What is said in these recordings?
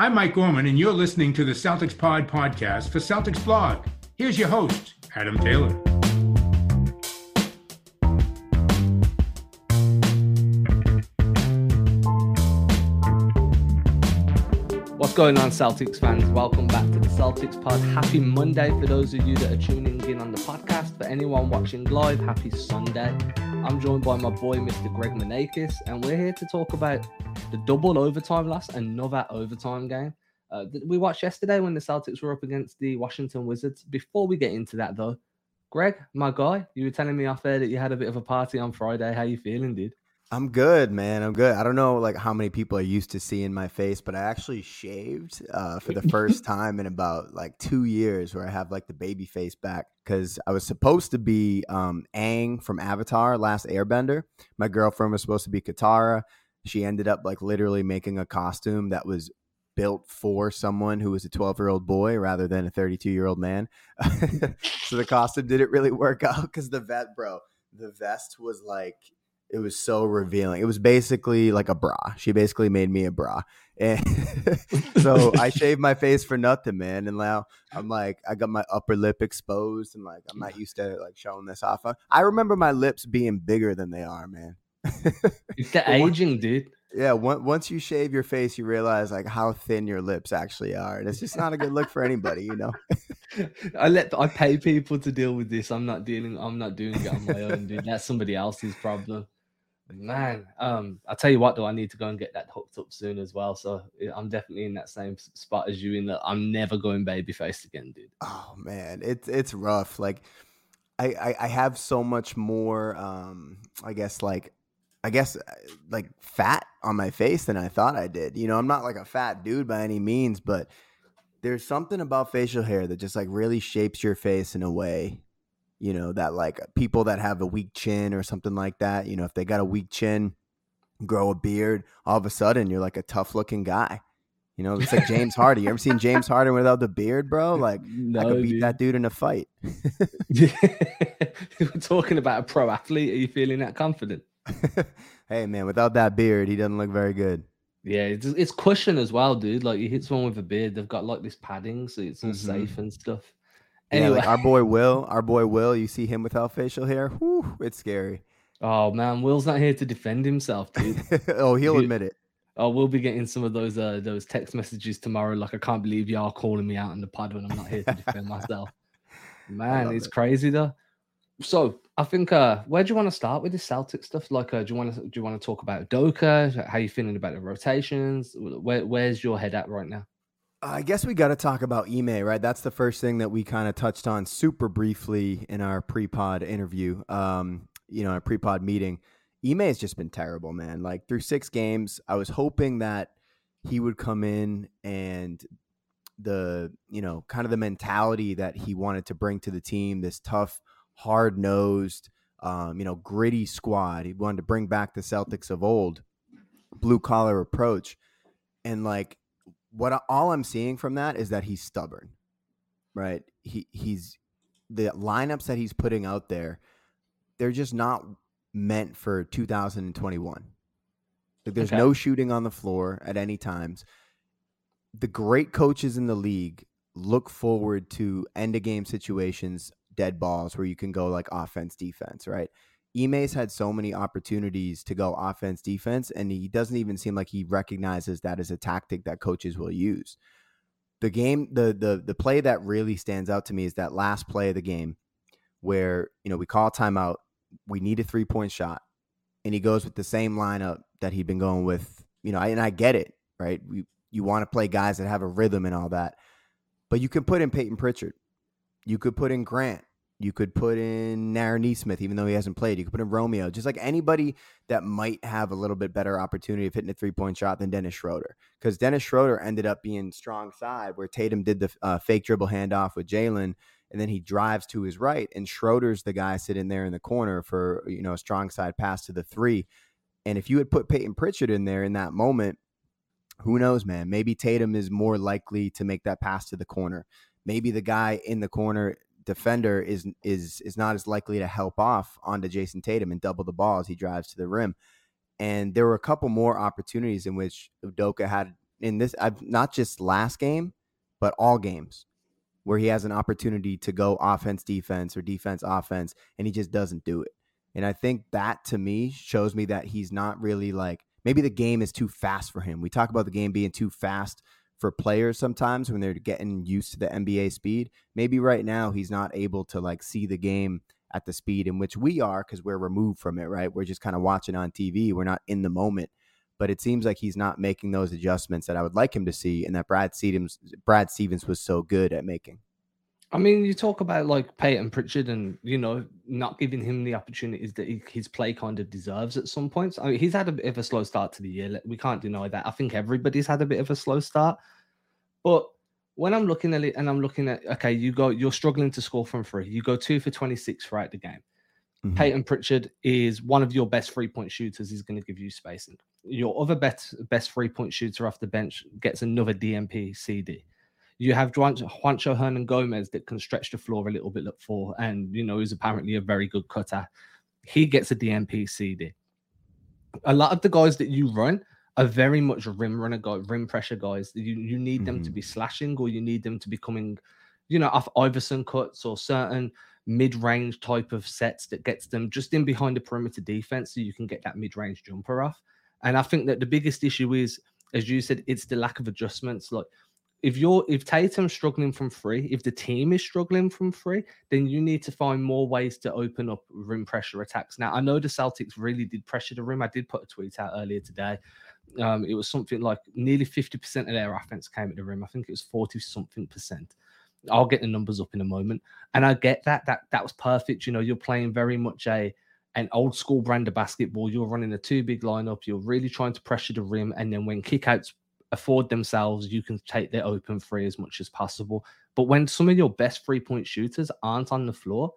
I'm Mike Gorman, and you're listening to the Celtics Pod podcast for Celtics Blog. Here's your host, Adam Taylor. What's going on, Celtics fans? Welcome back to the Celtics Pod. Happy Monday for those of you that are tuning in on the podcast. For anyone watching live, happy Sunday. I'm joined by my boy, Mr. Greg Manakis, and we're here to talk about the double overtime last, another overtime game. Uh, that we watched yesterday when the Celtics were up against the Washington Wizards. Before we get into that, though, Greg, my guy, you were telling me off air that you had a bit of a party on Friday. How you feeling, dude? I'm good, man. I'm good. I don't know like how many people are used to seeing my face, but I actually shaved uh, for the first time in about like two years, where I have like the baby face back because I was supposed to be um, Aang from Avatar: Last Airbender. My girlfriend was supposed to be Katara. She ended up like literally making a costume that was built for someone who was a 12 year old boy rather than a 32 year old man. so the costume didn't really work out because the vet, bro, the vest was like it was so revealing. It was basically like a bra. She basically made me a bra. And so I shaved my face for nothing, man. And now I'm like, I got my upper lip exposed and like I'm not used to like showing this off. I remember my lips being bigger than they are, man. it's the aging, dude. Yeah, once you shave your face, you realize like how thin your lips actually are, and it's just not a good look for anybody, you know. I let I pay people to deal with this. I'm not dealing. I'm not doing it on my own, dude. That's somebody else's problem. Man, um, I'll tell you what though, I need to go and get that hooked up soon as well. So I'm definitely in that same spot as you in that I'm never going baby faced again, dude. Oh man, it's it's rough. Like I, I, I have so much more um I guess like I guess uh, like fat on my face than I thought I did. You know, I'm not like a fat dude by any means, but there's something about facial hair that just like really shapes your face in a way you know, that like people that have a weak chin or something like that, you know, if they got a weak chin, grow a beard, all of a sudden you're like a tough looking guy. You know, it's like James hardy You ever seen James Harden without the beard, bro? Like no, I could beat dude. that dude in a fight. We're talking about a pro athlete. Are you feeling that confident? hey man, without that beard, he doesn't look very good. Yeah, it's, it's cushion as well, dude. Like he hits one with a beard, they've got like this padding, so it's all mm-hmm. safe and stuff. Anyway, yeah, like our boy Will, our boy Will, you see him without facial hair, whew, it's scary. Oh man, Will's not here to defend himself, dude. oh, he'll he, admit it. Oh, we'll be getting some of those uh those text messages tomorrow. Like, I can't believe y'all calling me out in the pod when I'm not here to defend myself. Man, it's it. crazy though. So I think uh where do you want to start with the Celtic stuff? Like, uh, do you want to do you want to talk about Doka? How you feeling about the rotations? Where where's your head at right now? I guess we got to talk about Ime, right? That's the first thing that we kind of touched on super briefly in our pre-pod interview. Um, you know, our pre-pod meeting. Ime has just been terrible, man. Like through six games, I was hoping that he would come in and the you know kind of the mentality that he wanted to bring to the team, this tough, hard nosed, um, you know, gritty squad. He wanted to bring back the Celtics of old, blue collar approach, and like what I, all I'm seeing from that is that he's stubborn, right? He he's the lineups that he's putting out there, they're just not meant for 2021. Like there's okay. no shooting on the floor at any times. The great coaches in the league look forward to end of game situations, dead balls where you can go like offense, defense, right? Ime's had so many opportunities to go offense, defense, and he doesn't even seem like he recognizes that as a tactic that coaches will use. The game, the the the play that really stands out to me is that last play of the game where, you know, we call timeout, we need a three point shot, and he goes with the same lineup that he'd been going with, you know, and I get it, right? We, you want to play guys that have a rhythm and all that. But you can put in Payton Pritchard. You could put in Grant. You could put in Aaron Nesmith, even though he hasn't played. You could put in Romeo, just like anybody that might have a little bit better opportunity of hitting a three point shot than Dennis Schroeder. Because Dennis Schroeder ended up being strong side, where Tatum did the uh, fake dribble handoff with Jaylen, and then he drives to his right, and Schroeder's the guy sitting there in the corner for you know a strong side pass to the three. And if you had put Payton Pritchard in there in that moment, who knows, man? Maybe Tatum is more likely to make that pass to the corner. Maybe the guy in the corner defender is is is not as likely to help off onto Jayson Tatum and double the ball as he drives to the rim. And there were a couple more opportunities in which Udoka had in this. I've not just last game, but all games where he has an opportunity to go offense, defense, or defense, offense, and he just doesn't do it. And I think that to me shows me that he's not really like maybe the game is too fast for him. We talk about the game being too fast for players sometimes when they're getting used to the NBA speed. Maybe right now he's not able to like see the game at the speed in which we are because we're removed from it, right? We're just kind of watching on TV. We're not in the moment. But it seems like he's not making those adjustments that I would like him to see and that Brad Stevens Brad Stevens was so good at making. I mean, you talk about like Payton Pritchard and you know not giving him the opportunities that he, his play kind of deserves at some points. I mean, he's had a bit of a slow start to the year. We can't deny that. I think everybody's had a bit of a slow start, but when I'm looking at it and I'm looking at okay, you go, you're struggling to score from three. You go two for 26 throughout the game. Mm-hmm. Payton Pritchard is one of your best three point shooters. He's going to give you spacing. Your other best best three point shooter off the bench gets another DNP CD. You have Juancho Hernangomez that can stretch the floor a little bit look for, and you know is apparently a very good cutter. He gets a DNP CD. A lot of the guys that you run are very much rim runner guy, rim pressure guys. You you need mm-hmm. them to mm-hmm. be slashing, or you need them to be coming, you know, off Iverson cuts or certain mid-range type of sets that gets them just in behind the perimeter defense, so you can get that mid-range jumper off. And I think that the biggest issue is, as you said, it's the lack of adjustments. Like if you're if Tatum's struggling from free, if the team is struggling from free, then you need to find more ways to open up rim pressure attacks. Now I know the Celtics really did pressure the rim. I did put a tweet out earlier today um, it was something like nearly 50% of their offense came at the rim. I think it was 40 something percent. I'll get the numbers up in a moment. And I get that. That that was perfect. You know, you're playing very much a an old school brand of basketball. You're running a two big lineup. You're really trying to pressure the rim. And then when kickouts afford themselves, you can take their open free as much as possible. But when some of your best three point shooters aren't on the floor,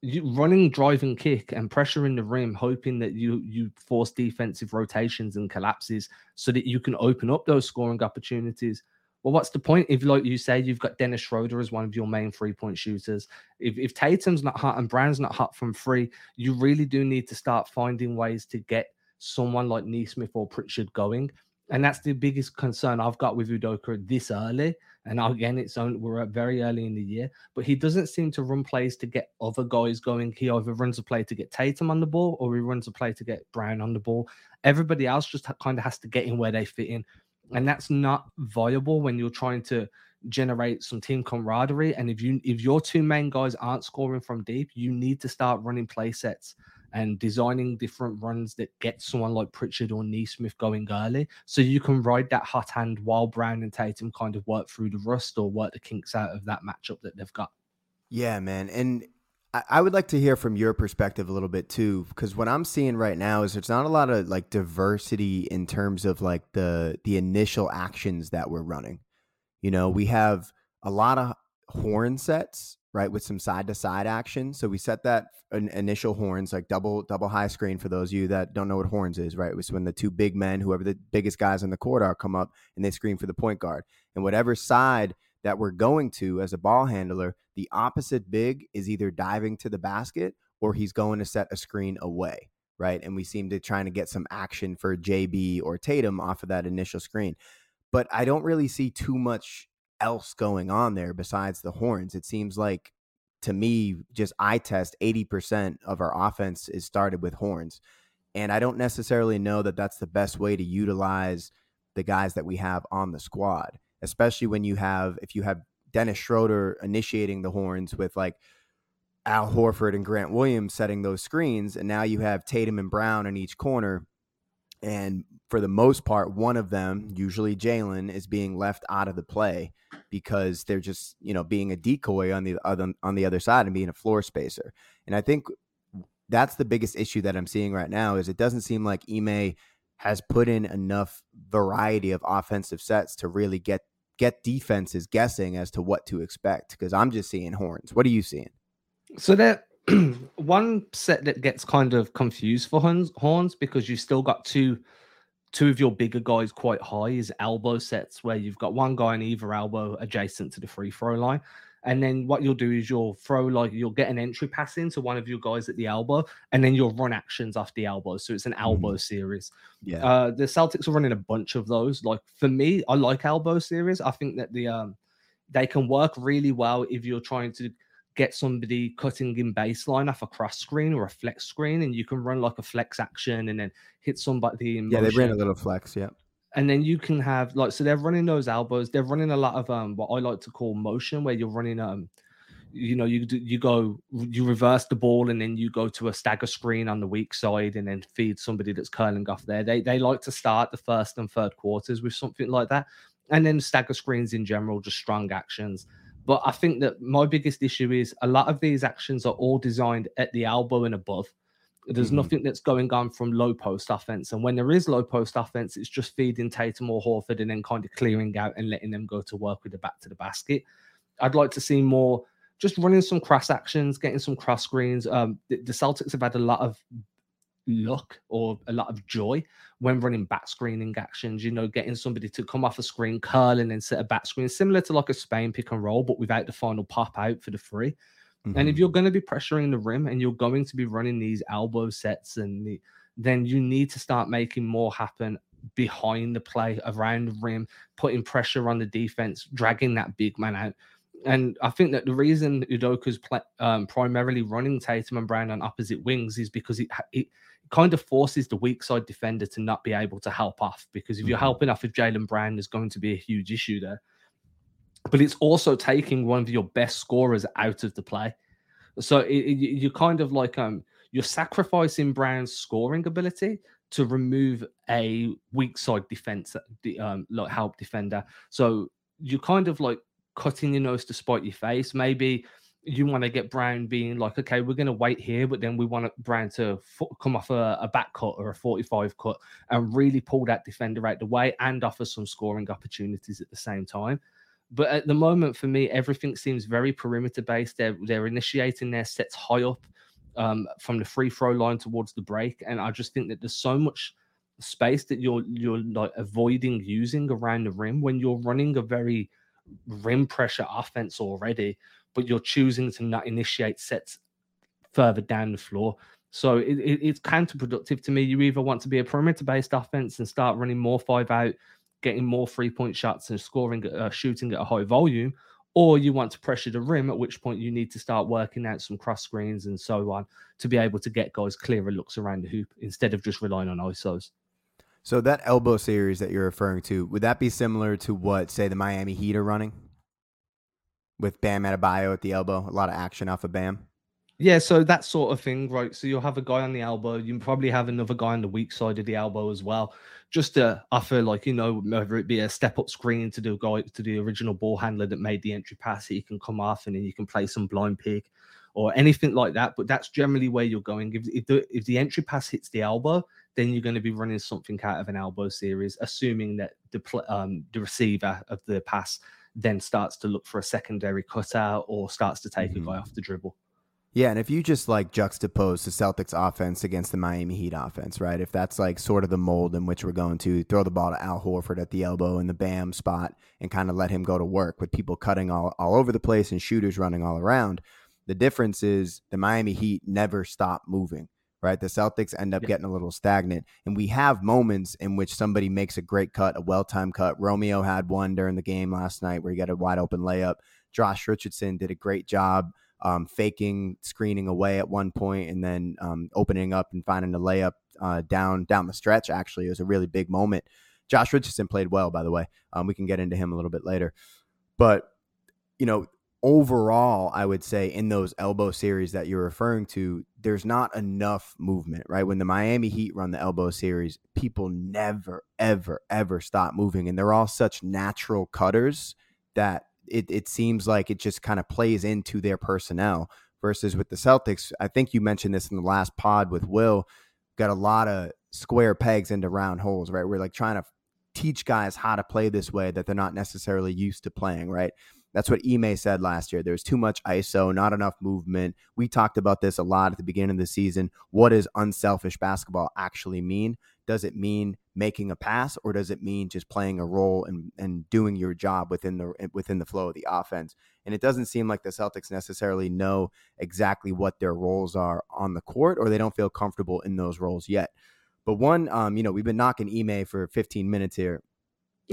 you running driving, kick and pressuring the rim, hoping that you you force defensive rotations and collapses so that you can open up those scoring opportunities. Well, what's the point if, like you say, you've got Dennis Schroeder as one of your main three point shooters? If, if Tatum's not hot and Brown's not hot from free, you really do need to start finding ways to get someone like Nesmith or Pritchard going. And that's the biggest concern I've got with Udoka this early. And again, it's on, we're very early in the year, but he doesn't seem to run plays to get other guys going. He either runs a play to get Tatum on the ball or he runs a play to get Brown on the ball. Everybody else just kind of has to get in where they fit in. And that's not viable when you're trying to generate some team camaraderie. And if you if your two main guys aren't scoring from deep, you need to start running play sets and designing different runs that get someone like Pritchard or Nesmith going early. So you can ride that hot hand while Brown and Tatum kind of work through the rust or work the kinks out of that matchup that they've got. Yeah, man. And I would like to hear from your perspective a little bit too, because what I'm seeing right now is there's not a lot of like diversity in terms of like the the initial actions that we're running. You know, we have a lot of horn sets right with some side to side action. So we set that initial horns like double double high screen for those of you that don't know what horns is right? It was when the two big men whoever the biggest guys on the court are come up and they screen for the point guard. And whatever side that we're going to as a ball handler the opposite big is either diving to the basket or he's going to set a screen away right? And we seem to trying to get some action for jb or tatum off of that initial screen. But i don't really see too much else going on there besides the horns. It seems like to me, just eye test 80% of our offense is started with horns. And I don't necessarily know that that's the best way to utilize the guys that we have on the squad, especially when you have, if you have Dennis Schroeder initiating the horns with like Al Horford and Grant Williams setting those screens. And now you have Tatum and Brown in each corner. And for the most part, one of them, usually Jaylen, is being left out of the play because they're just you know being a decoy on the other on the other side and being a floor spacer. And I think that's the biggest issue that I'm seeing right now is it doesn't seem like Ime has put in enough variety of offensive sets to really get get defenses guessing as to what to expect. Because I'm just seeing horns. What are you seeing? So that one set that gets kind of confused for horns, horns because you've still got two two of your bigger guys quite high is elbow sets where you've got one guy on either elbow adjacent to the free throw line. And then what you'll do is you'll throw like you'll get an entry pass into one of your guys at the elbow, and then you'll run actions off the elbow. So it's an elbow mm-hmm. series. Yeah. Uh, the Celtics are running a bunch of those. Like for me, I like elbow series. I think that the um they can work really well if you're trying to get somebody cutting in baseline off a cross screen or a flex screen, and you can run like a flex action and then hit somebody in. Yeah, they ran a little flex. Yeah and then you can have like so they're running those elbows they're running a lot of um what i like to call motion where you're running um you know you do, you go you reverse the ball and then you go to a stagger screen on the weak side and then feed somebody that's curling off there they they like to start the first and third quarters with something like that and then stagger screens in general just strong actions but i think that my biggest issue is a lot of these actions are all designed at the elbow and above there's mm-hmm. nothing that's going on from low post offense. And when there is low post offense, it's just feeding Tatum or Horford and then kind of clearing out and letting them go to work with the back to the basket. I'd like to see more just running some cross actions, getting some cross screens. Um, the, the Celtics have had a lot of luck or a lot of joy when running back screening actions, you know, getting somebody to come off a screen, curl and then set a back screen, similar to like a Spain pick and roll, but without the final pop out for the free. Mm-hmm. And if mm-hmm. you're going to be pressuring the rim and you're going to be running these elbow sets, and the, then you need to start making more happen behind the play, around the rim, putting pressure on the defense, dragging that big man out. And I think that the reason Udoka's play, um, primarily running Tatum and Brown on opposite wings is because it, it kind of forces the weak side defender to not be able to help off. Because if you're mm-hmm. helping off with Jaylen Brown, there's going to be a huge issue there but it's also taking one of your best scorers out of the play. So it, it, you kind of like um you're sacrificing Brown's scoring ability to remove a weak side defense um like help defender. So you're kind of like cutting your nose to spite your face. Maybe you want to get Brown being like, okay, we're going to wait here, but then we want Brown to come off a, a, back cut or a 45 cut and really pull that defender out the way and offer some scoring opportunities at the same time. But at the moment, for me, everything seems very perimeter based. They're they're initiating their sets high up um, from the free throw line towards the break, and I just think that there's so much space that you're you're like avoiding using around the rim when you're running a very rim pressure offense already, but you're choosing to not initiate sets further down the floor. So it, it, it's counterproductive to me. You either want to be a perimeter based offense and start running more five out getting more three point shots and scoring, uh, shooting at a high volume, or you want to pressure the rim, at which point you need to start working out some cross screens and so on to be able to get guys clearer looks around the hoop instead of just relying on ISOs. So that elbow series that you're referring to, would that be similar to what, say, the Miami Heat are running with Bam Adebayo at the elbow? A lot of action off of Bam. Yeah, so that sort of thing, right? So you'll have a guy on the elbow. You probably have another guy on the weak side of the elbow as well, just to offer, like you know, whether it be a step up screen to the guy to the original ball handler that made the entry pass, he can come off and then you can play some blind pick or anything like that. But that's generally where you're going. If if the if the entry pass hits the elbow, then you're going to be running something out of an elbow series, assuming that the um the receiver of the pass then starts to look for a secondary cutout or starts to take mm-hmm. a guy off the dribble. Yeah, and if you just like juxtapose the Celtics offense against the Miami Heat offense, right? If that's like sort of the mold in which we're going to throw the ball to Al Horford at the elbow in the Bam spot and kind of let him go to work with people cutting all, all over the place and shooters running all around. The difference is the Miami Heat never stop moving, right? The Celtics end up yeah. getting a little stagnant. And we have moments in which somebody makes a great cut, a well timed cut. Romeo had one during the game last night where he got a wide open layup. Josh Richardson did a great job um, faking screening away at one point and then um, opening up and finding a layup uh, down down the stretch. Actually, it was a really big moment. Josh Richardson played well, by the way. Um, we can get into him a little bit later, but you know, overall, I would say in those elbow series that you're referring to, there's not enough movement, right? When the Miami Heat run the elbow series, people never, ever, ever stop moving, and they're all such natural cutters that it, it seems like it just kind of plays into their personnel versus with the Celtics. I think you mentioned this in the last pod with Will. Got a lot of square pegs into round holes, right? We're like trying to teach guys how to play this way that they're not necessarily used to playing, right? That's what Ime said last year. There's too much ISO, not enough movement. We talked about this a lot at the beginning of the season. What does unselfish basketball actually mean? Does it mean making a pass or does it mean just playing a role and, and doing your job within the within the flow of the offense? And it doesn't seem like the Celtics necessarily know exactly what their roles are on the court or they don't feel comfortable in those roles yet. But one, um, you know, we've been knocking Ime for 15 minutes here.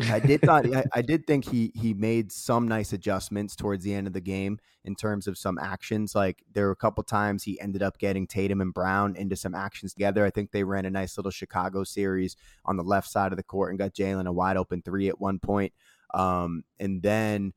I did thought I, I, did think he he made some nice adjustments towards the end of the game in terms of some actions. Like there were a couple times he ended up getting Tatum and Brown into some actions together. I think they ran a nice little Chicago series on the left side of the court and got Jaylen a wide open three at one point. Um, and then,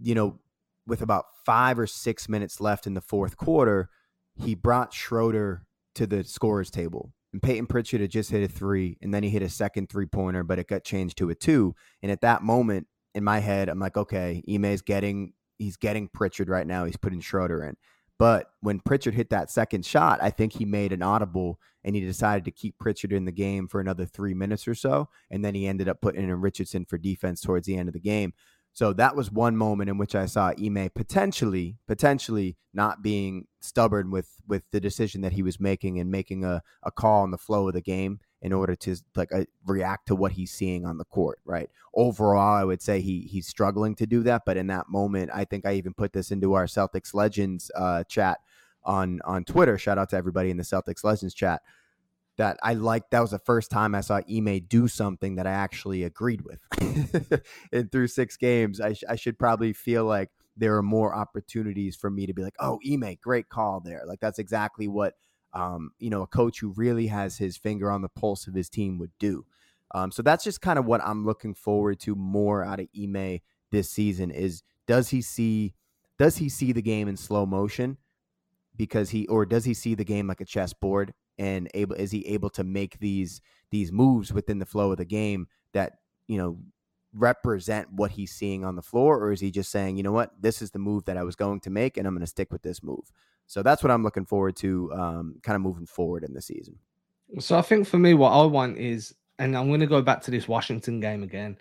you know, with about five or six minutes left in the fourth quarter, he brought Schroeder to the scorers table and Payton Pritchard had just hit a three, and then he hit a second three pointer, but it got changed to a two. And at that moment, in my head, I'm like, okay, Ime's getting he's getting Pritchard right now. He's putting Schroeder in. But when Pritchard hit that second shot, I think he made an audible and he decided to keep Pritchard in the game for another three minutes or so. And then he ended up putting in Richardson for defense towards the end of the game. So that was one moment in which I saw Ime potentially, potentially not being stubborn with with the decision that he was making and making a, a call on the flow of the game in order to like uh, react to what he's seeing on the court. Right. Overall, I would say he he's struggling to do that, but in that moment, I think I even put this into our Celtics Legends uh, chat on on Twitter. Shout out to everybody in the Celtics Legends chat that I like. That was the first time I saw Ime do something that I actually agreed with. and through six games, I, sh- I, should probably feel like there are more opportunities for me to be like, oh, Ime, great call there. Like that's exactly what um, you know a coach who really has his finger on the pulse of his team would do. Um, so that's just kind of what I'm looking forward to more out of Ime this season. Is does he see does he see the game in slow motion? Because he or does he see the game like a chessboard and able is he able to make these these moves within the flow of the game that you know represent what he's seeing on the floor? Or is he just saying you know what? This is the move that i was going to make and i'm going to stick with this move. So that's what i'm looking forward to um, kind of moving forward in the season. So i think for me what i want is and i'm going to go back to this washington game again.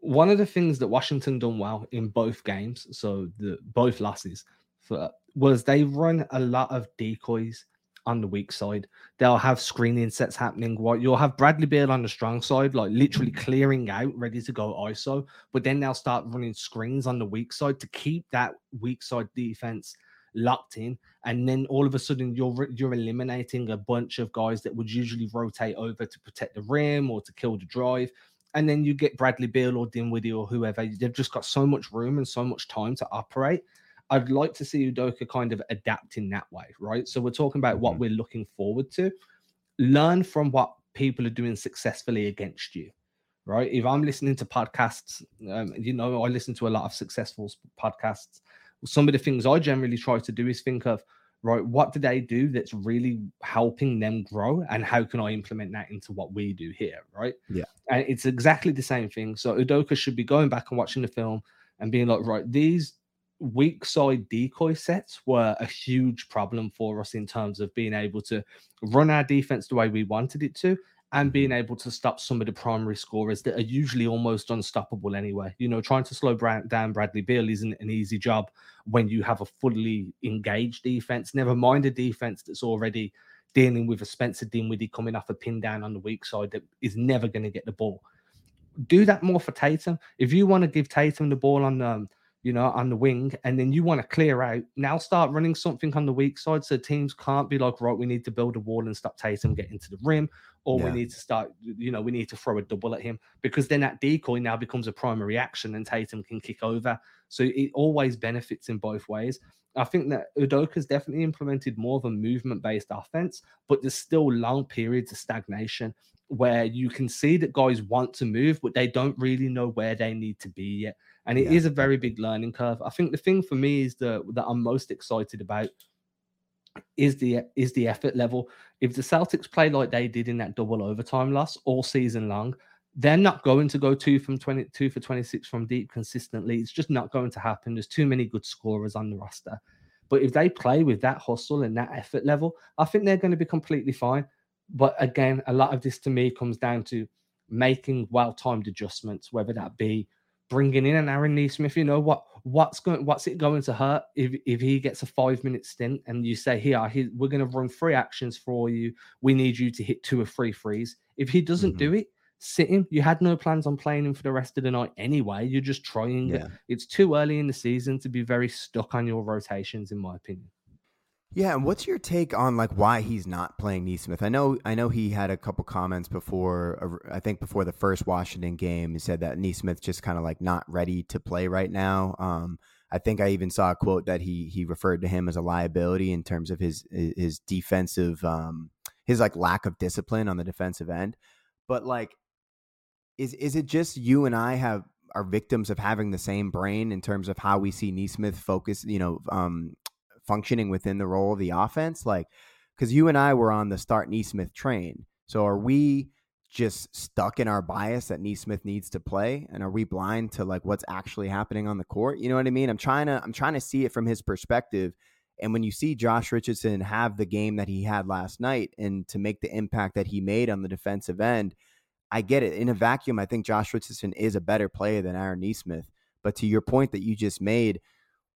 One of the things that washington done well in both games so the both losses for, was they run a lot of decoys on the weak side. They'll have screening sets happening. What you'll have Bradley Beal on the strong side, like literally mm. clearing out, ready to go ISO. But then they'll start running screens on the weak side to keep that weak side defense locked in. And then all of a sudden you're you're eliminating a bunch of guys that would usually rotate over to protect the rim or to kill the drive. And then you get Bradley Beal or Dinwiddie or whoever. They've just got so much room and so much time to operate I'd like to see Udoka kind of adapt in that way, right? So we're talking about what mm-hmm. we're looking forward to. Learn from what people are doing successfully against you, right? If I'm listening to podcasts, um, you know, I listen to a lot of successful podcasts. Some of the things I generally try to do is think of, right, what do they do that's really helping them grow, and how can I implement that into what we do here, right? Yeah, and it's exactly the same thing. So Udoka should be going back and watching the film and being like, right, these weak side decoy sets were a huge problem for us in terms of being able to run our defense the way we wanted it to and being able to stop some of the primary scorers that are usually almost unstoppable anyway. You know, trying to slow down Bradley Beal isn't an easy job when you have a fully engaged defense, never mind a defense that's already dealing with a Spencer Dinwiddie coming off a pin down on the weak side that is never going to get the ball. Do that more for Tatum. If you want to give Tatum the ball on the um, you know, on the wing, and then you want to clear out. Now start running something on the weak side so teams can't be like, right, we need to build a wall and stop Tatum getting to the rim, or yeah. we need to start, you know, we need to throw a double at him because then that decoy now becomes a primary action and Tatum can kick over. So it always benefits in both ways. I think that Udoka's definitely implemented more of a movement based offense, but there's still long periods of stagnation where you can see that guys want to move, but they don't really know where they need to be yet and it yeah. is a very big learning curve. I think the thing for me is the that I'm most excited about is the is the effort level. If the Celtics play like they did in that double overtime loss all season long, they're not going to go two from 22 for 26 from deep consistently. It's just not going to happen. There's too many good scorers on the roster. But if they play with that hustle and that effort level, I think they're going to be completely fine. But again, a lot of this to me comes down to making well-timed adjustments, whether that be bringing in an Aaron Nesmith, you know what what's going what's it going to hurt if if he gets a five minute stint and you say here we're going to run three actions for you, we need you to hit two or three threes. If he doesn't mm-hmm. do it, sit him. You had no plans on playing him for the rest of the night anyway. You're just trying. Yeah. It's too early in the season to be very stuck on your rotations, in my opinion. Yeah, and what's your take on like why he's not playing Nesmith? I know, I know he had a couple comments before. I think before the first Washington game, he said that Nesmith just kind of like not ready to play right now. Um, I think I even saw a quote that he he referred to him as a liability in terms of his his defensive um, his like lack of discipline on the defensive end. But like, is is it just you and I have are victims of having the same brain in terms of how we see Nesmith focus, you know, um, functioning within the role of the offense? Like, because you and I were on the start Nesmith train. So are we just stuck in our bias that Nesmith needs to play? And are we blind to like what's actually happening on the court? You know what I mean? I'm trying to I'm trying to see it from his perspective. And when you see Josh Richardson have the game that he had last night and to make the impact that he made on the defensive end, I get it. In a vacuum, I think Josh Richardson is a better player than Aaron Nesmith. But to your point that you just made,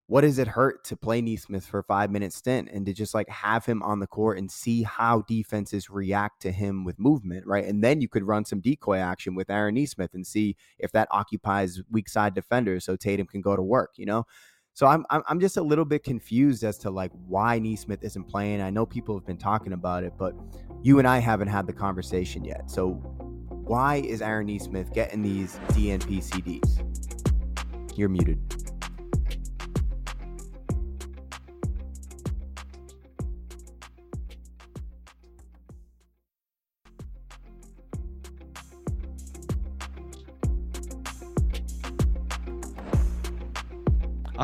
what does it hurt to play Nesmith for five minute stint and to just like have him on the court and see how defenses react to him with movement, right? And then you could run some decoy action with Aaron Nesmith and see if that occupies weak side defenders so Tatum can go to work, you know? So I'm I'm just a little bit confused as to like why Nesmith isn't playing. I know people have been talking about it, but you and I haven't had the conversation yet. So why is Aaron Nesmith getting these DNP CDs? You're muted.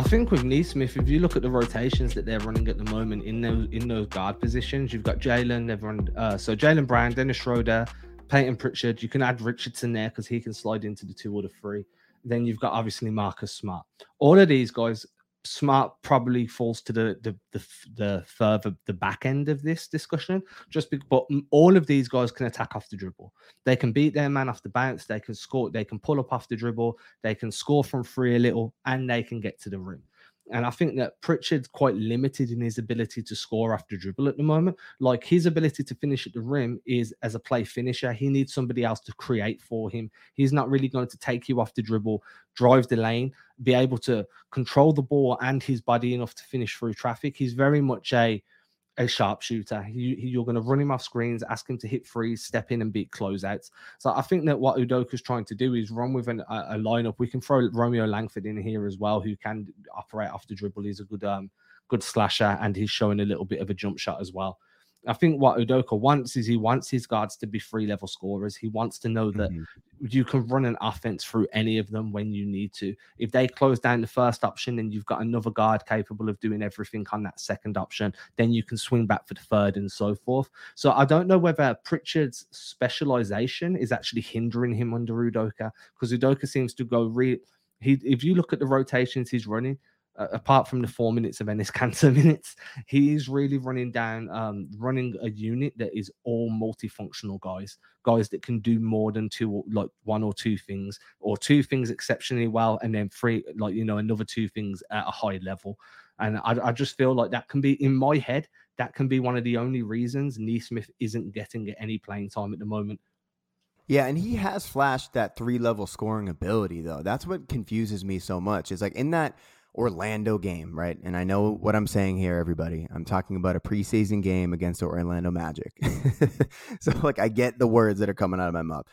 I think with Nesmith, if you look at the rotations that they're running at the moment in those in those guard positions, you've got Jaylen, everyone. Uh, so Jaylen Brown, Dennis Schroeder, Payton Pritchard. You can add Richardson there because he can slide into the two or the three. Then you've got obviously Marcus Smart. All of these guys Smart probably falls to the the the, the further the back end of this discussion. Just be, but all of these guys can attack off the dribble. They can beat their man off the bounce. They can score. They can pull up off the dribble. They can score from free a little, and they can get to the rim. And I think that Pritchard's quite limited in his ability to score after dribble at the moment. Like his ability to finish at the rim is as a play finisher. He needs somebody else to create for him. He's not really going to take you off the dribble, drive the lane, be able to control the ball and his body enough to finish through traffic. He's very much a a sharpshooter. You, are going to run him off screens, ask him to hit freeze, step in and beat closeouts. So I think that what Udoka's trying to do is run with an, a, a, lineup. We can throw Romeo Langford in here as well, who can operate off the dribble. He's a good um good slasher and he's showing a little bit of a jump shot as well. I think what Udoka wants is he wants his guards to be free level scorers. He wants to know that mm-hmm. you can run an offense through any of them when you need to. If they close down the first option and you've got another guard capable of doing everything on that second option, then you can swing back for the third and so forth. So I don't know whether Pritchard's specialization is actually hindering him under Udoka because Udoka seems to go real. He, if you look at the rotations he's running, uh, apart from the four minutes of Enes Kanter minutes, he's really running down, um, running a unit that is all multifunctional guys, guys that can do more than two, like one or two things, or two things exceptionally well, and then three, like you know, another two things at a high level. And I, I just feel like that can be in my head. That can be one of the only reasons Nesmith isn't getting any playing time at the moment. Yeah, and he has flashed that three level scoring ability though. That's what confuses me so much. Is like in that Orlando game, right? And I know what I'm saying here, everybody. I'm talking about a preseason game against the Orlando Magic. so, like, I get the words that are coming out of my mouth.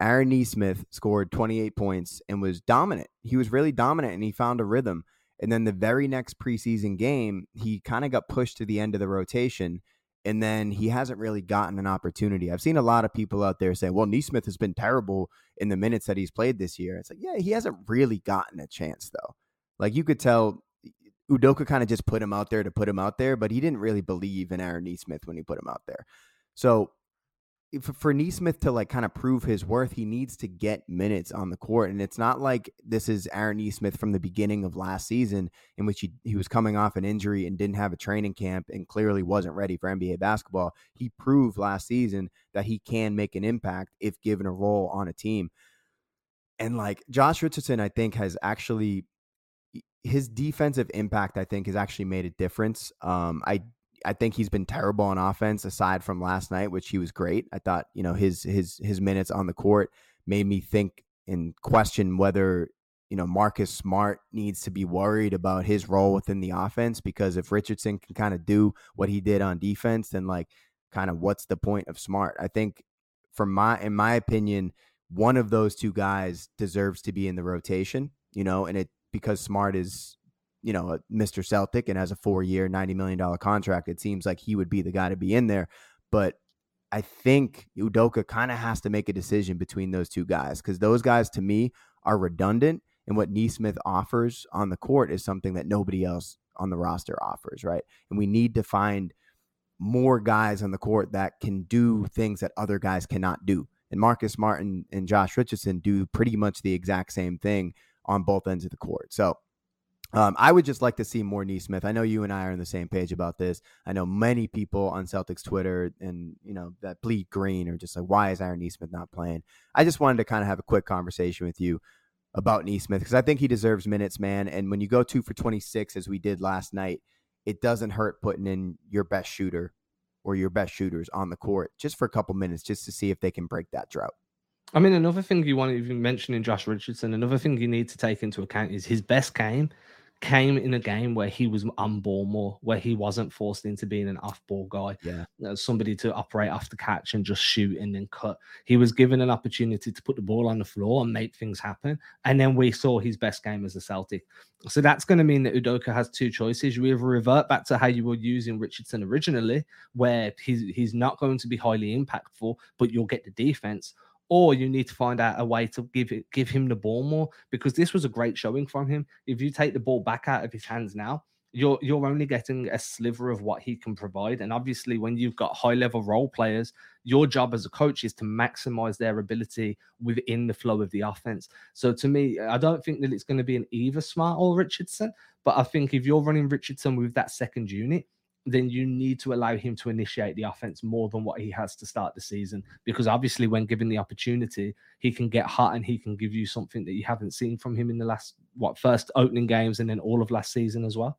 Aaron Nesmith scored 28 points and was dominant. He was really dominant and he found a rhythm. And then the very next preseason game, he kind of got pushed to the end of the rotation. And then he hasn't really gotten an opportunity. I've seen a lot of people out there saying, well, Nesmith has been terrible in the minutes that he's played this year. It's like, yeah, he hasn't really gotten a chance, though. Like you could tell Udoka kind of just put him out there to put him out there, but he didn't really believe in Aaron Nesmith when he put him out there. So for Nesmith to like kind of prove his worth, he needs to get minutes on the court. And it's not like this is Aaron Nesmith from the beginning of last season, in which he, he was coming off an injury and didn't have a training camp and clearly wasn't ready for NBA basketball. He proved last season that he can make an impact if given a role on a team. And like Josh Richardson, I think has actually his defensive impact, I think, has actually made a difference. Um, I I think he's been terrible on offense aside from last night, which he was great. I thought, you know, his his his minutes on the court made me think and question whether you know Marcus Smart needs to be worried about his role within the offense because if Richardson can kind of do what he did on defense, then like kind of what's the point of Smart? I think from my in my opinion, one of those two guys deserves to be in the rotation, you know, and it because Smart is you know, Mr. Celtic and has a four year, $90 million contract, it seems like he would be the guy to be in there. But I think Udoka kind of has to make a decision between those two guys because those guys to me are redundant. And what Nesmith offers on the court is something that nobody else on the roster offers, right? And we need to find more guys on the court that can do things that other guys cannot do. And Marcus Smart and Josh Richardson do pretty much the exact same thing on both ends of the court. So um, I would just like to see more Nesmith. I know you and I are on the same page about this. I know many people on Celtics Twitter and you know that bleed green are just like, why is Aaron Nesmith not playing? I just wanted to kind of have a quick conversation with you about Nesmith because I think he deserves minutes, man. And when you go two for twenty six as we did last night, it doesn't hurt putting in your best shooter or your best shooters on the court just for a couple minutes just to see if they can break that drought. I mean, another thing you want to even mention in Josh Richardson, another thing you need to take into account is his best game came in a game where he was on ball more, where he wasn't forced into being an off ball guy, yeah, uh, somebody to operate off the catch and just shoot and then cut. He was given an opportunity to put the ball on the floor and make things happen. And then we saw his best game as a Celtic. So that's going to mean that Udoka has two choices. You either revert back to how you were using Richardson originally, where he's he's not going to be highly impactful, but you'll get the defense or you need to find out a way to give it give him the ball more because this was a great showing from him. If you take the ball back out of his hands now, you're you're only getting a sliver of what he can provide. And obviously, when you've got high level role players, your job as a coach is to maximize their ability within the flow of the offense. So to me, I don't think that it's going to be an either Smart or Richardson, but I think if you're running Richardson with that second unit, then you need to allow him to initiate the offense more than what he has to start the season. Because obviously, when given the opportunity, he can get hot and he can give you something that you haven't seen from him in the last what first opening games and then all of last season as well.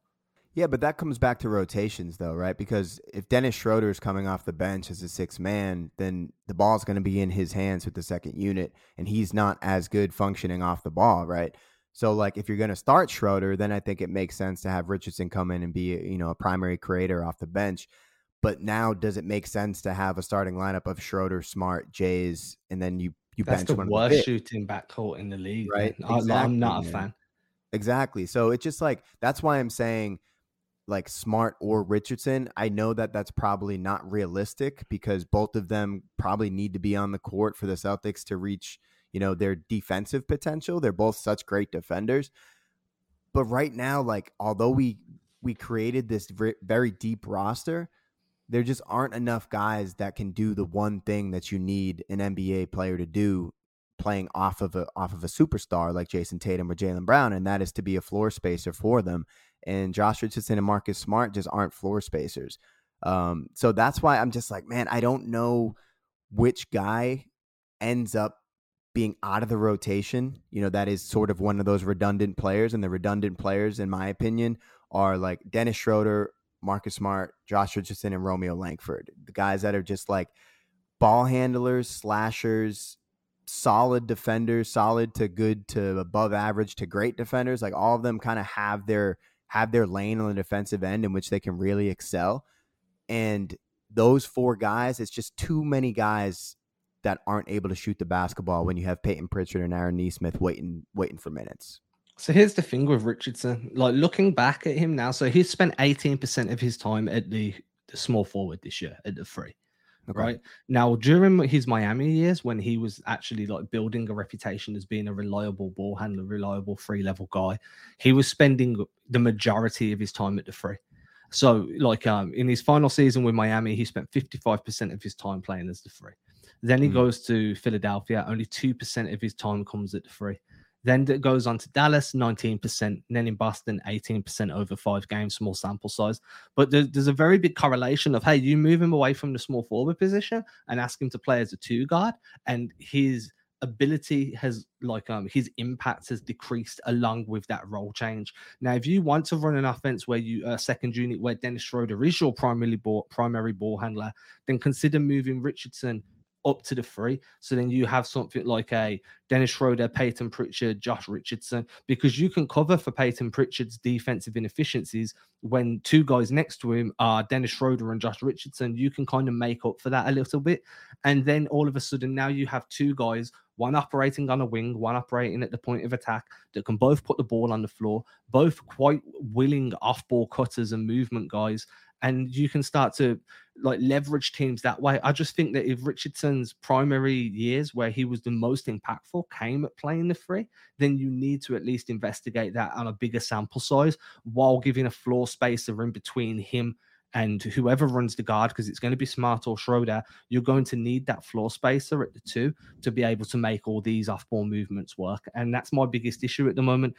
Yeah, but that comes back to rotations, though, right? Because if Dennis Schroeder is coming off the bench as a six man, then the ball's going to be in his hands with the second unit, and he's not as good functioning off the ball, right? So like if you're going to start Schroeder, then I think it makes sense to have Richardson come in and be you know a primary creator off the bench. But now does it make sense to have a starting lineup of Schroeder, Smart, Jays, and then you you That's bench the one worst the shooting backcourt in the league, right? Exactly, I, am not a man. fan. Exactly. So it's just like that's why I'm saying like Smart or Richardson. I know that that's probably not realistic because both of them probably need to be on the court for the Celtics to reach you know, their defensive potential. They're both such great defenders. But right now, like, although we we created this very deep roster, there just aren't enough guys that can do the one thing that you need an NBA player to do playing off of a off of a superstar like Jayson Tatum or Jaylen Brown, and that is to be a floor spacer for them. And Josh Richardson and Marcus Smart just aren't floor spacers. Um, so that's why I'm just like, man, I don't know which guy ends up being out of the rotation, you know, that is sort of one of those redundant players. And the redundant players, in my opinion, are like Dennis Schroeder, Marcus Smart, Josh Richardson, and Romeo Langford. The guys that are just like ball handlers, slashers, solid defenders, solid to good to above average to great defenders. Like all of them kind of have their have their lane on the defensive end in which they can really excel. And those four guys, it's just too many guys that aren't able to shoot the basketball when you have Payton Pritchard and Aaron Nesmith waiting waiting for minutes. So here's the thing with Richardson. Like looking back at him now, so he's spent 18% of his time at the, the small forward this year at the three. Okay. Right now, during his Miami years, when he was actually like building a reputation as being a reliable ball handler, reliable free level guy, he was spending the majority of his time at the free. So, like um, in his final season with Miami, he spent 55% of his time playing as the free. Then he mm. goes to Philadelphia. Only 2% of his time comes at the free. Then it goes on to Dallas, 19%. And then in Boston, 18% over five games, small sample size. But there's, there's a very big correlation of, hey, you move him away from the small forward position and ask him to play as a two guard. And his ability has like um his impact has decreased along with that role change. Now, if you want to run an offense where you a uh, second unit where Dennis Schroeder is your primary ball primary ball handler, then consider moving Richardson up to the free. So then you have something like a Dennis Schroeder, Payton Pritchard, Josh Richardson, because you can cover for Payton Pritchard's defensive inefficiencies when two guys next to him are Dennis Schroeder and Josh Richardson. You can kind of make up for that a little bit. And then all of a sudden, now you have two guys, one operating on a wing, one operating at the point of attack, that can both put the ball on the floor, both quite willing off ball cutters and movement guys and you can start to like leverage teams that way. I just think that if Richardson's primary years where he was the most impactful came at playing the free, then you need to at least investigate that on a bigger sample size while giving a floor spacer in between him and whoever runs the guard, because it's going to be Smart or Schroeder, you're going to need that floor spacer at the two to be able to make all these off ball movements work. And that's my biggest issue at the moment.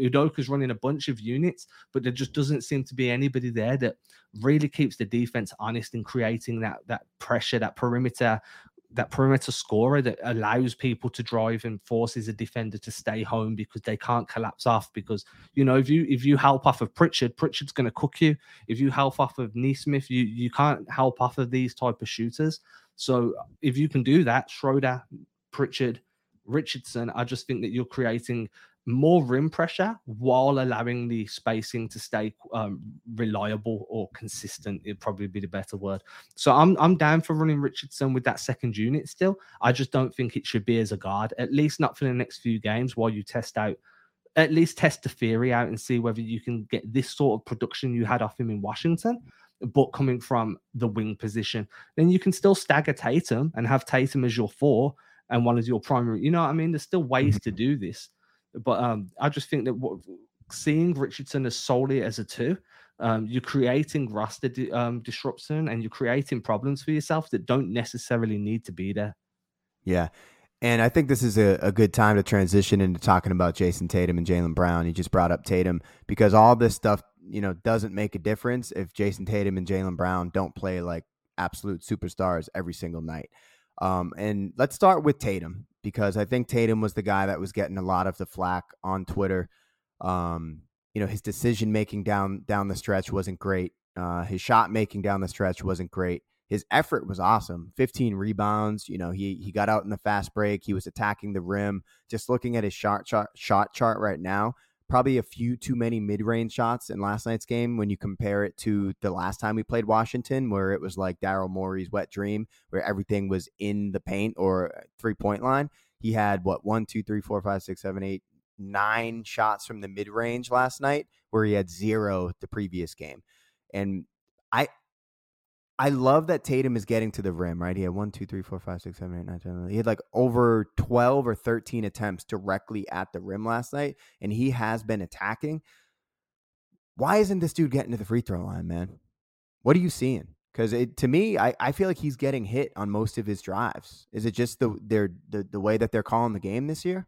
Udoka's running a bunch of units, but there just doesn't seem to be anybody there that really keeps the defense honest in creating that that pressure, that perimeter, that perimeter scorer that allows people to drive and forces a defender to stay home because they can't collapse off. Because you know, if you if you help off of Pritchard, Pritchard's going to cook you. If you help off of Nesmith, you you can't help off of these type of shooters. So if you can do that, Schroeder, Pritchard, Richardson, I just think that you're creating more rim pressure while allowing the spacing to stay um, reliable or consistent. It'd probably be the better word. So I'm I'm down for running Richardson with that second unit still. I just don't think it should be as a guard, at least not for the next few games while you test out. At least test the theory out and see whether you can get this sort of production you had off him in Washington, but coming from the wing position. Then you can still stagger Tatum and have Tatum as your four and one as your primary. You know what I mean? There's still ways mm-hmm. to do this. But um, I just think that what, seeing Richardson as solely as a two, um, you're creating roster di- um, disruption and you're creating problems for yourself that don't necessarily need to be there. Yeah. And I think this is a, a good time to transition into talking about Jayson Tatum and Jaylen Brown. You just brought up Tatum because all this stuff, you know, doesn't make a difference if Jayson Tatum and Jaylen Brown don't play like absolute superstars every single night. Um, and let's start with Tatum because I think Tatum was the guy that was getting a lot of the flack on Twitter. Um, you know, his decision making down down the stretch wasn't great. Uh, his shot making down the stretch wasn't great. His effort was awesome. 15 rebounds. You know, he he got out in the fast break. He was attacking the rim. Just looking at his shot chart, shot chart right now, probably a few too many mid-range shots in last night's game when you compare it to the last time we played Washington, where it was like Daryl Morey's wet dream, where everything was in the paint or uh, three-point line. He had what one, two, three, four, five, six, seven, eight, nine shots from the mid-range last night, where he had zero the previous game. And I I love that Tatum is getting to the rim, right? He had one, two, three, four, five, six, seven, eight, nine, ten. He had like over 12 or 13 attempts directly at the rim last night, and he has been attacking. Why isn't this dude getting to the free throw line, man? What are you seeing? Because to me, I, I feel like he's getting hit on most of his drives. Is it just the their the, the way that they're calling the game this year?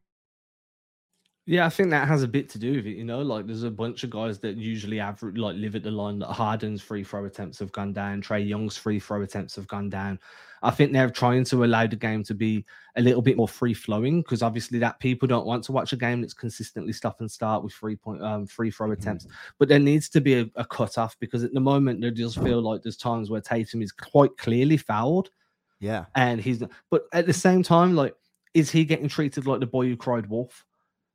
Yeah, I think that has a bit to do with it. You know, like there's a bunch of guys that usually have like live at the line that Harden's free throw attempts have gone down, Trae Young's free throw attempts have gone down. I think they're trying to allow the game to be a little bit more free flowing because obviously that people don't want to watch a game that's consistently stop and start with free point um, free throw attempts. Mm-hmm. But there needs to be a, a cut off because at the moment there does feel like there's times where Tatum is quite clearly fouled. Yeah, and he's but at the same time, like, is he getting treated like the boy who cried wolf?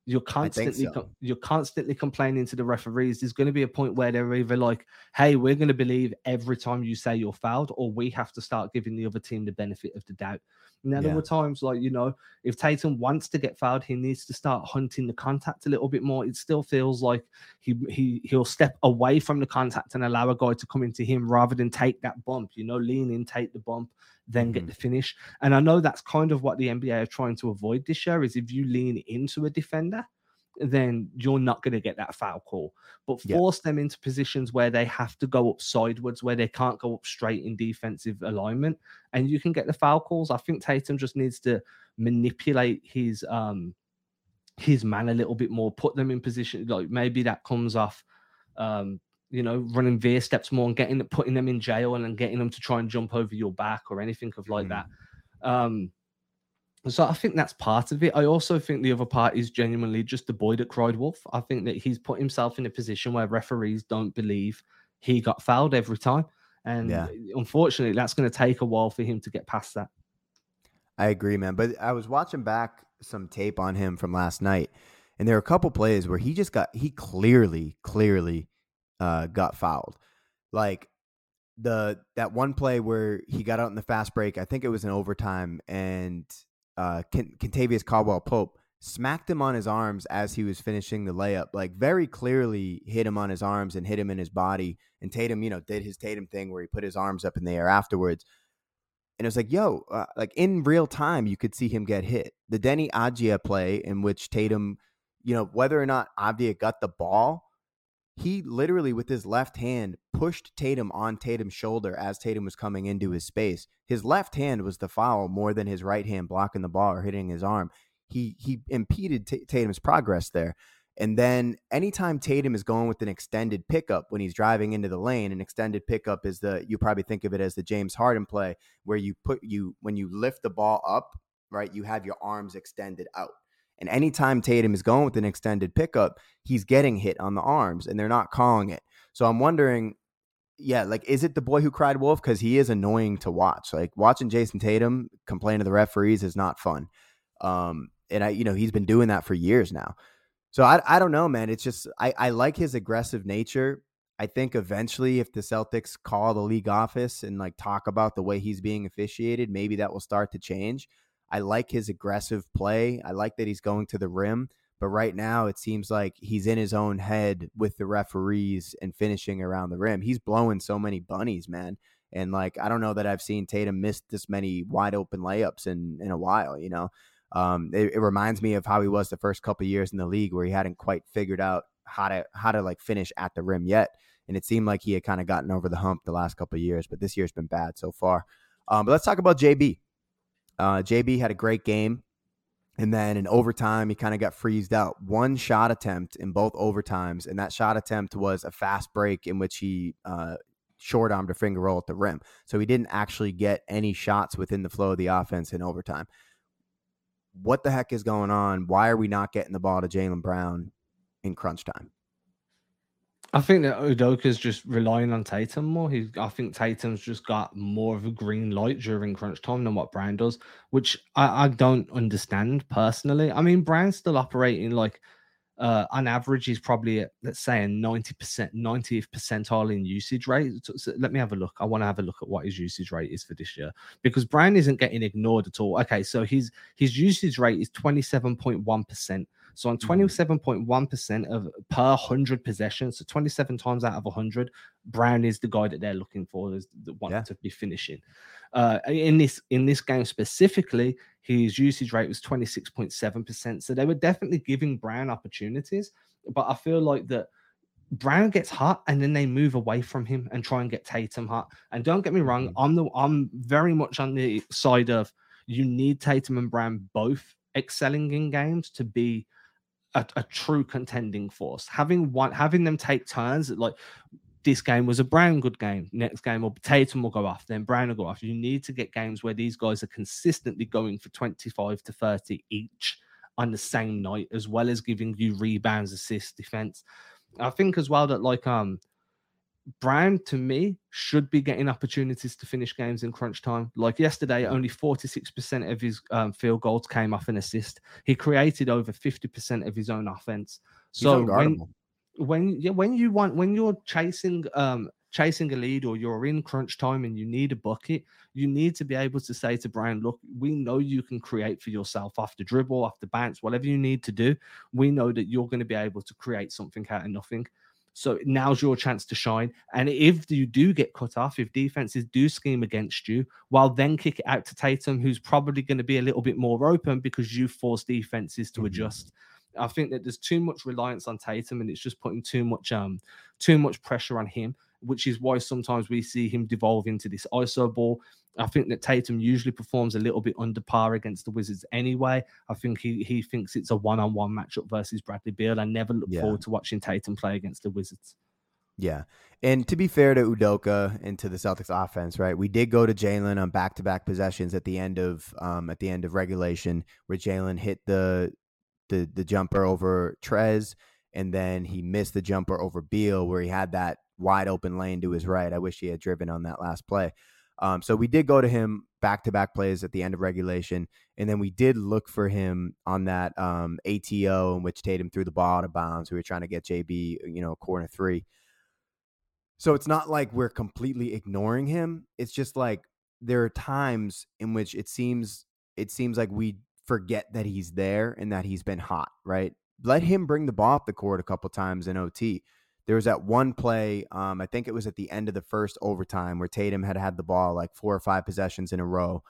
You're constantly so. you're constantly complaining to the referees. There's going to be a point where they're either like, "Hey, we're going to believe every time you say you're fouled," or we have to start giving the other team the benefit of the doubt. And then yeah. there were times like you know, if Tatum wants to get fouled, he needs to start hunting the contact a little bit more. It still feels like he he he'll step away from the contact and allow a guy to come into him rather than take that bump. You know, lean in, take the bump then get mm-hmm. the finish. And I know that's kind of what the NBA are trying to avoid this year is if you lean into a defender, then you're not going to get that foul call. But force them into positions where they have to go up sideways, where they can't go up straight in defensive alignment, and you can get the foul calls. I think Tatum just needs to manipulate his um his man a little bit more, put them in position. Like maybe that comes off um you know, running veer steps more and getting putting them in jail and then getting them to try and jump over your back or anything of like mm. that. Um, so I think that's part of it. I also think the other part is genuinely just the boy that cried wolf. I think that he's put himself in a position where referees don't believe he got fouled every time. And yeah. unfortunately, that's going to take a while for him to get past that. I agree, man. But I was watching back some tape on him from last night, and there are a couple plays where he just got he clearly, clearly uh, got fouled. Like the that one play where he got out in the fast break, I think it was in overtime, and uh, Kentavious Caldwell Pope smacked him on his arms as he was finishing the layup. Like very clearly hit him on his arms and hit him in his body. And Tatum, you know, did his Tatum thing where he put his arms up in the air afterwards. And it was like, yo, uh, like in real time, you could see him get hit. The Deni Avdija play in which Tatum, you know, whether or not Avdija got the ball, he literally with his left hand pushed Tatum on Tatum's shoulder as Tatum was coming into his space. His left hand was the foul more than his right hand blocking the ball or hitting his arm. He he impeded T- Tatum's progress there. And then anytime Tatum is going with an extended pickup when he's driving into the lane, an extended pickup is the you probably think of it as the James Harden play where you put you when you lift the ball up, right? You have your arms extended out. And anytime Tatum is going with an extended pickup, he's getting hit on the arms and they're not calling it. So I'm wondering, yeah, like, is it the boy who cried wolf? Because he is annoying to watch. Like, watching Jayson Tatum complain to the referees is not fun. Um, and I, you know, he's been doing that for years now. So I, I don't know, man. It's just, I, I like his aggressive nature. I think eventually, if the Celtics call the league office and like talk about the way he's being officiated, maybe that will start to change. I like his aggressive play. I like that he's going to the rim. But right now, it seems like he's in his own head with the referees and finishing around the rim. He's blowing so many bunnies, man. And like, I don't know that I've seen Tatum miss this many wide open layups in in a while. You know, um, it, it, reminds me of how he was the first couple years in the league, where he hadn't quite figured out how to how to like finish at the rim yet. And it seemed like he had kind of gotten over the hump the last couple years, but this year's been bad so far. Um, but let's talk about JB. Uh, JB had a great game. And then in overtime, he kind of got freezed out. One shot attempt in both overtimes, and that shot attempt was a fast break in which he uh, short armed a finger roll at the rim. So he didn't actually get any shots within the flow of the offense in overtime. What the heck is going on? Why are we not getting the ball to Jaylen Brown in crunch time? I think that Udoka's just relying on Tatum more. He, I think Tatum's just got more of a green light during crunch time than what Brown does, which I, I don't understand personally. I mean, Brown's still operating like uh, on average, he's probably at, let's say a 90%, 90th percentile in usage rate. So, so let me have a look. I want to have a look at what his usage rate is for this year because Brown isn't getting ignored at all. Okay, so his his usage rate is 27.1%. So on 27.1% mm-hmm. of per 100 possessions, so 27 times out of 100, Brown is the guy that they're looking for, is the one yeah. to be finishing. Uh, in this in this game specifically, his usage rate was 26.7%. So they were definitely giving Brown opportunities, but I feel like that Brown gets hot and then they move away from him and try and get Tatum hot. And don't get me wrong, mm-hmm. I'm the I'm very much on the side of you need Tatum and Brown both excelling in games to be a, a, true contending force. Having one, having them take turns, like this game was a Brown good game. Next game, or Tatum will go off, then Brown will go off. You need to get games where these guys are consistently going for 25 to 30 each on the same night, as well as giving you rebounds, assists, defense. I think as well that like um Brown, to me, should be getting opportunities to finish games in crunch time. Like yesterday, only 46% of his um, field goals came off an assist. He created over 50% of his own offense. So when, when, yeah, when you want, when you're chasing, um, chasing a lead or you're in crunch time and you need a bucket, you need to be able to say to Brian, look, we know you can create for yourself off the dribble, off the bounce, whatever you need to do. We know that you're going to be able to create something out of nothing. So now's your chance to shine. And if you do get cut off, if defenses do scheme against you, well, then kick it out to Tatum, who's probably going to be a little bit more open because you force defenses to mm-hmm. adjust. I think that there's too much reliance on Tatum, and it's just putting too much um too much pressure on him, which is why sometimes we see him devolve into this ISO ball. I think that Tatum usually performs a little bit under par against the Wizards anyway. I think he he thinks it's a one on one matchup versus Bradley Beal. I never look yeah. forward to watching Tatum play against the Wizards. Yeah. And to be fair to Udoka and to the Celtics offense, right? We did go to Jaylen on back to back possessions at the end of um at the end of regulation where Jaylen hit the the the jumper over Trez and then he missed the jumper over Beal where he had that wide open lane to his right. I wish he had driven on that last play. Um, so we did go to him back to back plays at the end of regulation, and then we did look for him on that um, ATO in which Tatum threw the ball out of bounds. We were trying to get JB, you know, corner three. So it's not like we're completely ignoring him. It's just like there are times in which it seems it seems like we forget that he's there and that he's been hot, right? Let him bring the ball up the court a couple times in OT. There was that one play, um, I think it was at the end of the first overtime where Tatum had had the ball like four or five possessions in a row.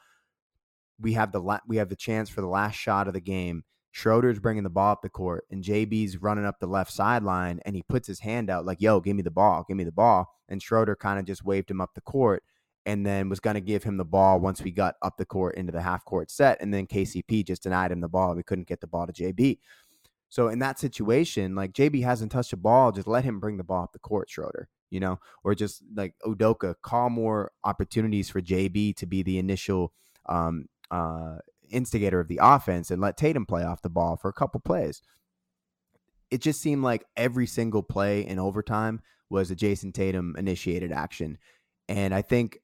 We have the la- we have the chance for the last shot of the game. Schroeder's bringing the ball up the court, and JB's running up the left sideline, and he puts his hand out like, "Yo, give me the ball, give me the ball." And Schroeder kind of just waved him up the court, and then was going to give him the ball once we got up the court into the half court set. And then KCP just denied him the ball. We couldn't get the ball to JB. So in that situation, like JB hasn't touched a ball, just let him bring the ball up the court, Schroeder, you know, or just like Udoka, call more opportunities for JB to be the initial um, uh, instigator of the offense and let Tatum play off the ball for a couple plays. It just seemed like every single play in overtime was a Jayson Tatum initiated action. And I think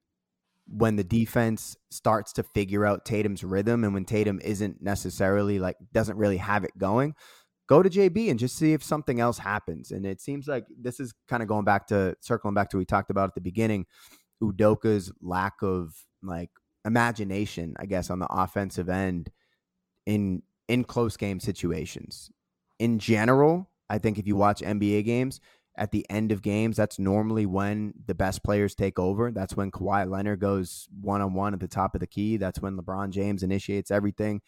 when the defense starts to figure out Tatum's rhythm and when Tatum isn't necessarily like doesn't really have it going, go to JB and just see if something else happens. And it seems like this is kind of going back to circling back to what we talked about at the beginning, Udoka's lack of like imagination, I guess, on the offensive end in in close game situations. In general, I think if you mm-hmm. watch NBA games, at the end of games, that's normally when the best players take over. That's when Kawhi Leonard goes one on one at the top of the key. That's when LeBron James initiates everything.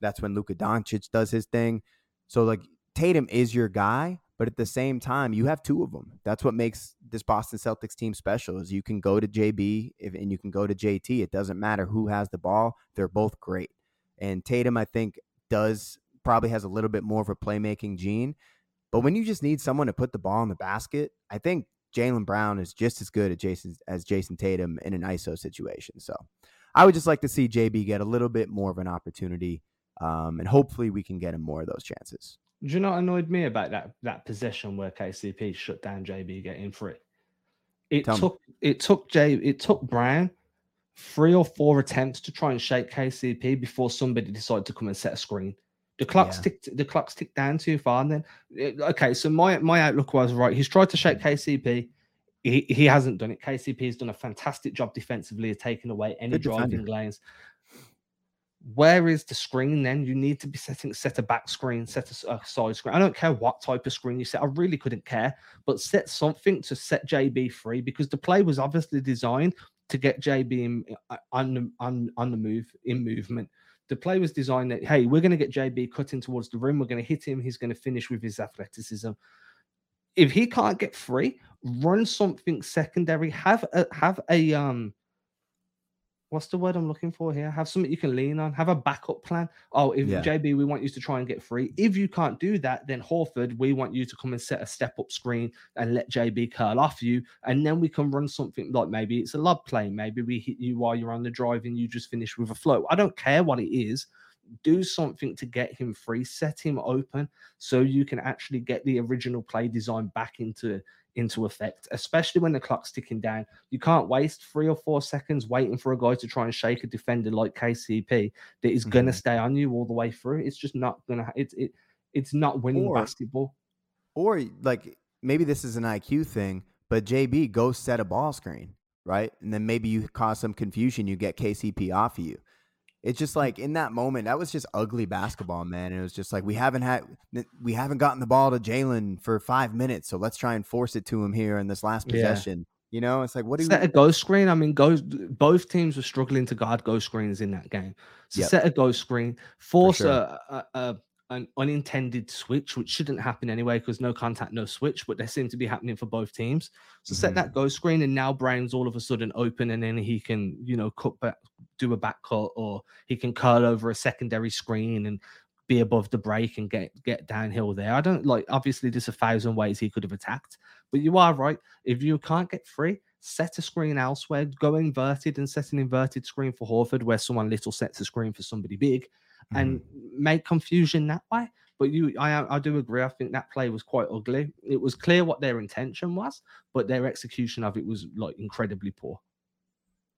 That's when Luka Doncic does his thing. So, like, Tatum is your guy, but at the same time, you have two of them. That's what makes this Boston Celtics team special. Is you can go to JB if, and you can go to JT. It doesn't matter who has the ball; they're both great. And Tatum, I think, does probably has a little bit more of a playmaking gene. But when you just need someone to put the ball in the basket, I think Jaylen Brown is just as good at Jayson as Jayson Tatum in an ISO situation. So I would just like to see JB get a little bit more of an opportunity, um, and hopefully we can get him more of those chances. Do you know what annoyed me about that that possession where KCP shut down JB getting free? It Tell took me. it took J it took Brown three or four attempts to try and shake KCP before somebody decided to come and set a screen. The clock's yeah. ticked. The clock's ticked down too far. And then, okay, so my my outlook was right. He's tried to shake KCP. He, he hasn't done it. KCP has done a fantastic job defensively of taking away any Good driving defender. lanes. Where is the screen then? You need to be setting set a back screen, set a, a side screen. I don't care what type of screen you set. I really couldn't care, but set something to set JB free because the play was obviously designed to get JB in, uh, on the on on the move in movement the play was designed that hey, we're going to get JB cutting towards the rim. We're going to hit him. He's going to finish with his athleticism. If he can't get free, run something secondary. Have a have a um what's the word I'm looking for here? Have something you can lean on. Have a backup plan. Oh, if yeah. JB, we want you to try and get free. If you can't do that, then Horford, we want you to come and set a step up screen and let JB curl off you, and then we can run something like maybe it's a lob play. Maybe we hit you while you're on the drive and you just finish with a float. I don't care what it is. Do something to get him free, set him open so you can actually get the original play design back into into effect, especially when the clock's ticking down. You can't waste three or four seconds waiting for a guy to try and shake a defender like KCP that is mm-hmm. going to stay on you all the way through. It's just not going to. It's it. It's not winning or, basketball. Or like maybe this is an IQ thing, but JB go set a ball screen, right? And then maybe you cause some confusion. You get KCP off of you it's just like in that moment, that was just ugly basketball, man. It was just like we haven't had we haven't gotten the ball to Jaylen for five minutes, so let's try and force it to him here in this last possession. Yeah. You know, it's like what do set we... a ghost screen? I mean, ghost. Both teams were struggling to guard ghost screens in that game. So yep. set a ghost screen, force sure. a, a, a an unintended switch, which shouldn't happen anyway because no contact, no switch, but they seem to be happening for both teams. So mm-hmm. set that go screen, and now Brown's all of a sudden open, and then he can, you know, cut back, do a back cut, or he can curl over a secondary screen and be above the break and get get downhill there. I don't like. Obviously, there's a thousand ways he could have attacked, but you are right. If you can't get free, set a screen elsewhere. Go inverted and set an inverted screen for Horford, where someone little sets a screen for somebody big and mm-hmm. make confusion that way. But you, I, I do agree. I think that play was quite ugly. It was clear what their intention was, but their execution of it was like incredibly poor.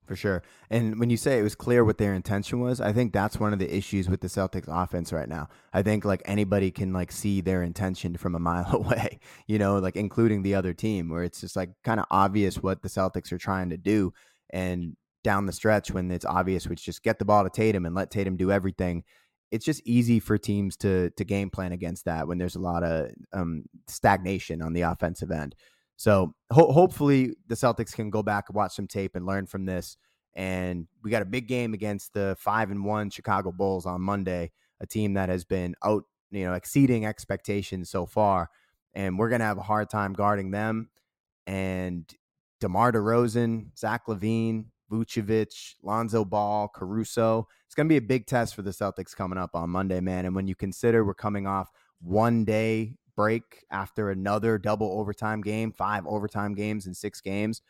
for sure. And when you say it was clear what their intention was, I think that's one of the issues with the Celtics offense right now. I think like anybody can like see their intention from a mile away, you know, like including the other team where it's just like kind of obvious what the Celtics are trying to do and down the stretch when it's obvious which just get the ball to Tatum and let Tatum do everything. It's just easy for teams to to game plan against that when there's a lot of um, stagnation on the offensive end. So ho- hopefully the Celtics can go back and watch some tape and learn from this. And we got a big game against the five and one Chicago Bulls on Monday, a team that has been out, you know, exceeding expectations so far. And we're gonna have a hard time guarding them. And DeMar DeRozan, Zach LaVine, Vucevic, Lonzo Ball, Caruso. It's going to be a big test for the Celtics coming up on Monday, man. And when you consider we're coming off one day break after another double overtime game, five overtime games in six games.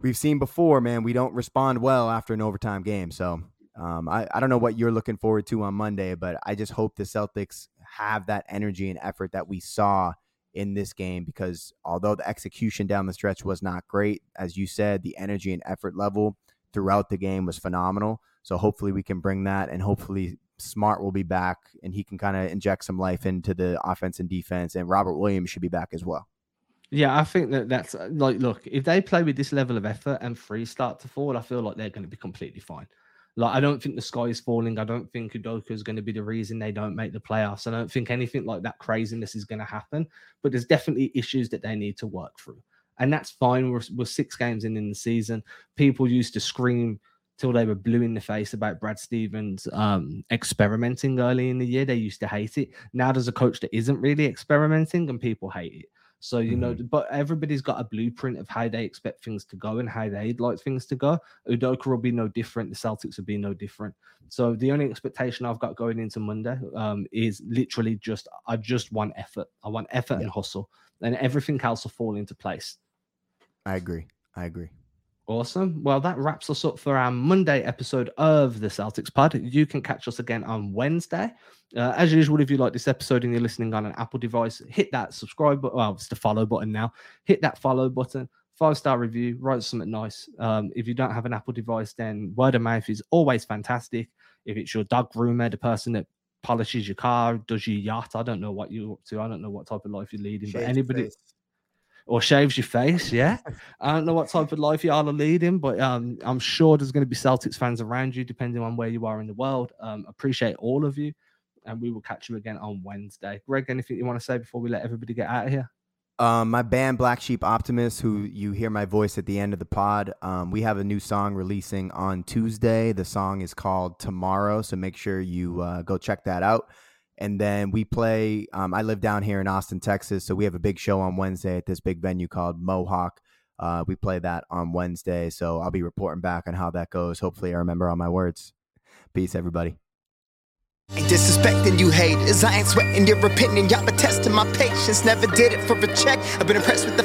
We've seen before, man, we don't respond well after an overtime game. So um, I, I don't know what you're looking forward to on Monday, but I just hope the Celtics have that energy and effort that we saw in this game because although the execution down the stretch was not great, as you said, the energy and effort level throughout the game was phenomenal. So hopefully we can bring that and hopefully Smart will be back and he can kind of inject some life into the offense and defense. And Robert Williams should be back as well. Yeah, I think that that's like, look, if they play with this level of effort and free start to fall, I feel like they're going to be completely fine. Like, I don't think the sky is falling. I don't think Udoka is going to be the reason they don't make the playoffs. I don't think anything like that craziness is going to happen. But there's definitely issues that they need to work through. And that's fine. We're, we're six games in in the season. People used to scream till they were blue in the face about Brad Stevens um, experimenting early in the year. They used to hate it. Now there's a coach that isn't really experimenting and people hate it. So, you mm-hmm. know, but everybody's got a blueprint of how they expect things to go and how they'd like things to go. Udoka will be no different. The Celtics will be no different. So the only expectation I've got going into Monday um, is literally just, I just want effort. I want effort yeah. and hustle and everything else will fall into place. I agree. I agree. Awesome. Well, that wraps us up for our Monday episode of the Celtics Pod. You can catch us again on Wednesday. Uh, as usual, if you like this episode and you're listening on an Apple device, hit that subscribe button. Well, it's the follow button now. Hit that follow button. Five star review. Write something nice. Um, if you don't have an Apple device, then word of mouth is always fantastic. If it's your dog groomer, the person that polishes your car, does your yacht, I don't know what you're up to. I don't know what type of life you're leading, but anybody. Face or shaves your face. Yeah, I don't know what type of life you all are leading, but um, I'm sure there's going to be Celtics fans around you, depending on where you are in the world. Um, appreciate all of you, and we will catch you again on Wednesday. Greg, anything you want to say before we let everybody get out of here? Um, my band Black Sheep Optimist, who you hear my voice at the end of the pod, um, we have a new song releasing on Tuesday. The song is called Tomorrow, so make sure you uh, go check that out. And then we play. Um, I live down here in Austin, Texas, so we have a big show on Wednesday at this big venue called Mohawk. Uh, we play that on Wednesday, so I'll be reporting back on how that goes. Hopefully, I remember all my words. Peace, everybody. Ain't disrespecting you haters. I ain't sweating your opinion. Y'all been testing my patience. Never did it for a check. I've been impressed with the